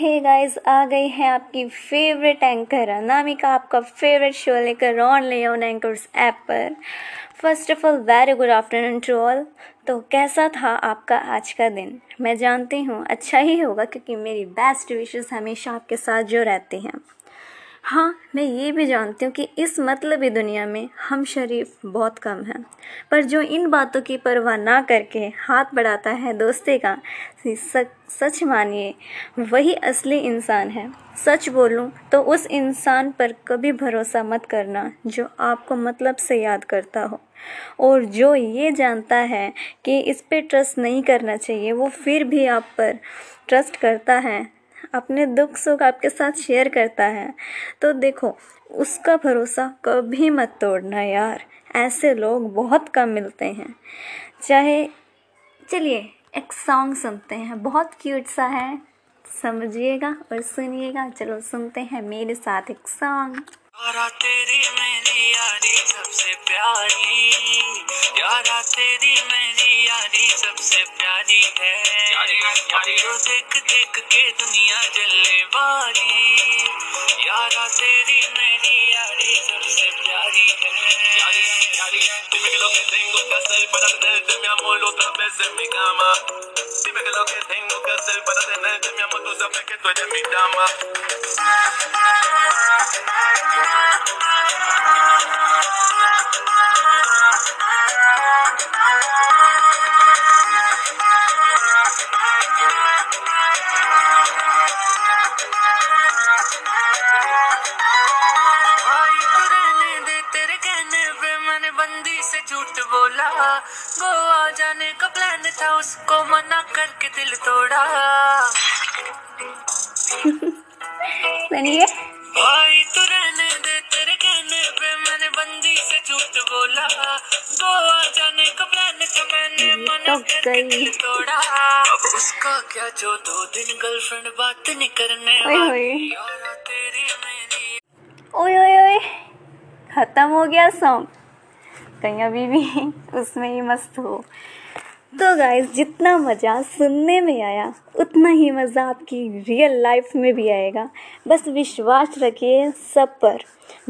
Hey guys आ गई है आपकी फेवरेट एंकर अनामिका, आपका फेवरेट शो लेकर ऑन ले ऑन एंकर्स ऐप पर। First of all very good afternoon to all तो कैसा था आपका आज का दिन? मैं जानती हूँ अच्छा ही होगा क्योंकि मेरी बेस्ट विशेस हमेशा आपके साथ जो रहती हैं। हाँ मैं ये भी जानती हूँ कि इस मतलबी दुनिया में हम शरीफ बहुत कम हैं। पर जो इन बातों की परवाह ना करके हाथ बढ़ाता है दोस्ती का सच सच मानिए, वही असली इंसान है। सच बोलूँ तो उस इंसान पर कभी भरोसा मत करना जो आपको मतलब से याद करता हो। और जो ये जानता है कि इस पे ट्रस्ट नहीं करना चाहिए, वो फिर भी आप पर ट्रस्ट करता है। अपने दुख सुख आपके साथ शेयर करता है। तो देखो, उसका भरोसा कभी मत तोड़ना यार। ऐसे लोग बहुत कम मिलते हैं। चाहे, चलिए, एक सॉन्ग सुनते हैं। बहुत क्यूट सा है। समझिएगा और सुनिएगा। चलो, सुनते हैं मेरे साथ एक सॉन्ग तेरी मेरी यारी सबसे प्यारी। यारा तेरी मेरी यारी सबसे प्यारी है यारी तो देख देख के दुनिया जलने वाली यारा तेरी मेरी यारी सबसे प्यारी है lo que tengo que hacer para tenerte mi amor otra vez en mi cama dime que lo que tengo que hacer para tenerte mi amor tú sabes que tú eres mi dama झूठ बोला। गोवा जाने का plan था उसको मना करके दिल तोड़ा। सुनिए। भाई तू रहने दे तेरे कहने पे मैंने बंदी से झूठ बोला। गोवा जाने का प्लान था मैंने मना तो करके दिल तोड़ा। अब उसका क्या जो दो दिन गर्लफ्रेंड बात नहीं करने वाली। तेरी मेरी ओए ओए ओए खत्म हो गया सॉन्ग कहीं अभी भी, उसमें ही मस्त हो। तो गाइस जितना मज़ा सुनने में आया, उतना ही मज़ा आपकी रियल लाइफ में भी आएगा। बस विश्वास रखिए सब पर,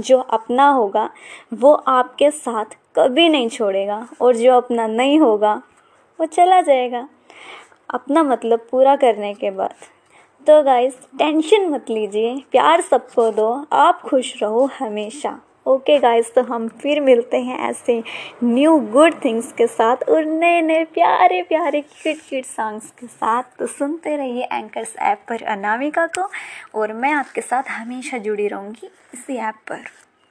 जो अपना होगा, वो आपके साथ कभी नहीं छोड़ेगा, और जो अपना नहीं होगा, वो चला जाएगा। अपना मतलब पूरा करने के बाद। तो गाइस टेंशन मत लीजिए, प्यार सबको दो, आप खुश रहो हमेशा। ओके गाइस तो हम फिर मिलते हैं ऐसे न्यू गुड थिंग्स के साथ और नए नए प्यारे प्यारे किट किट सॉन्ग्स के साथ। तो सुनते रहिए एंकर्स ऐप पर अनामिका को और मैं आपके साथ हमेशा जुड़ी रहूँगी इसी ऐप पर।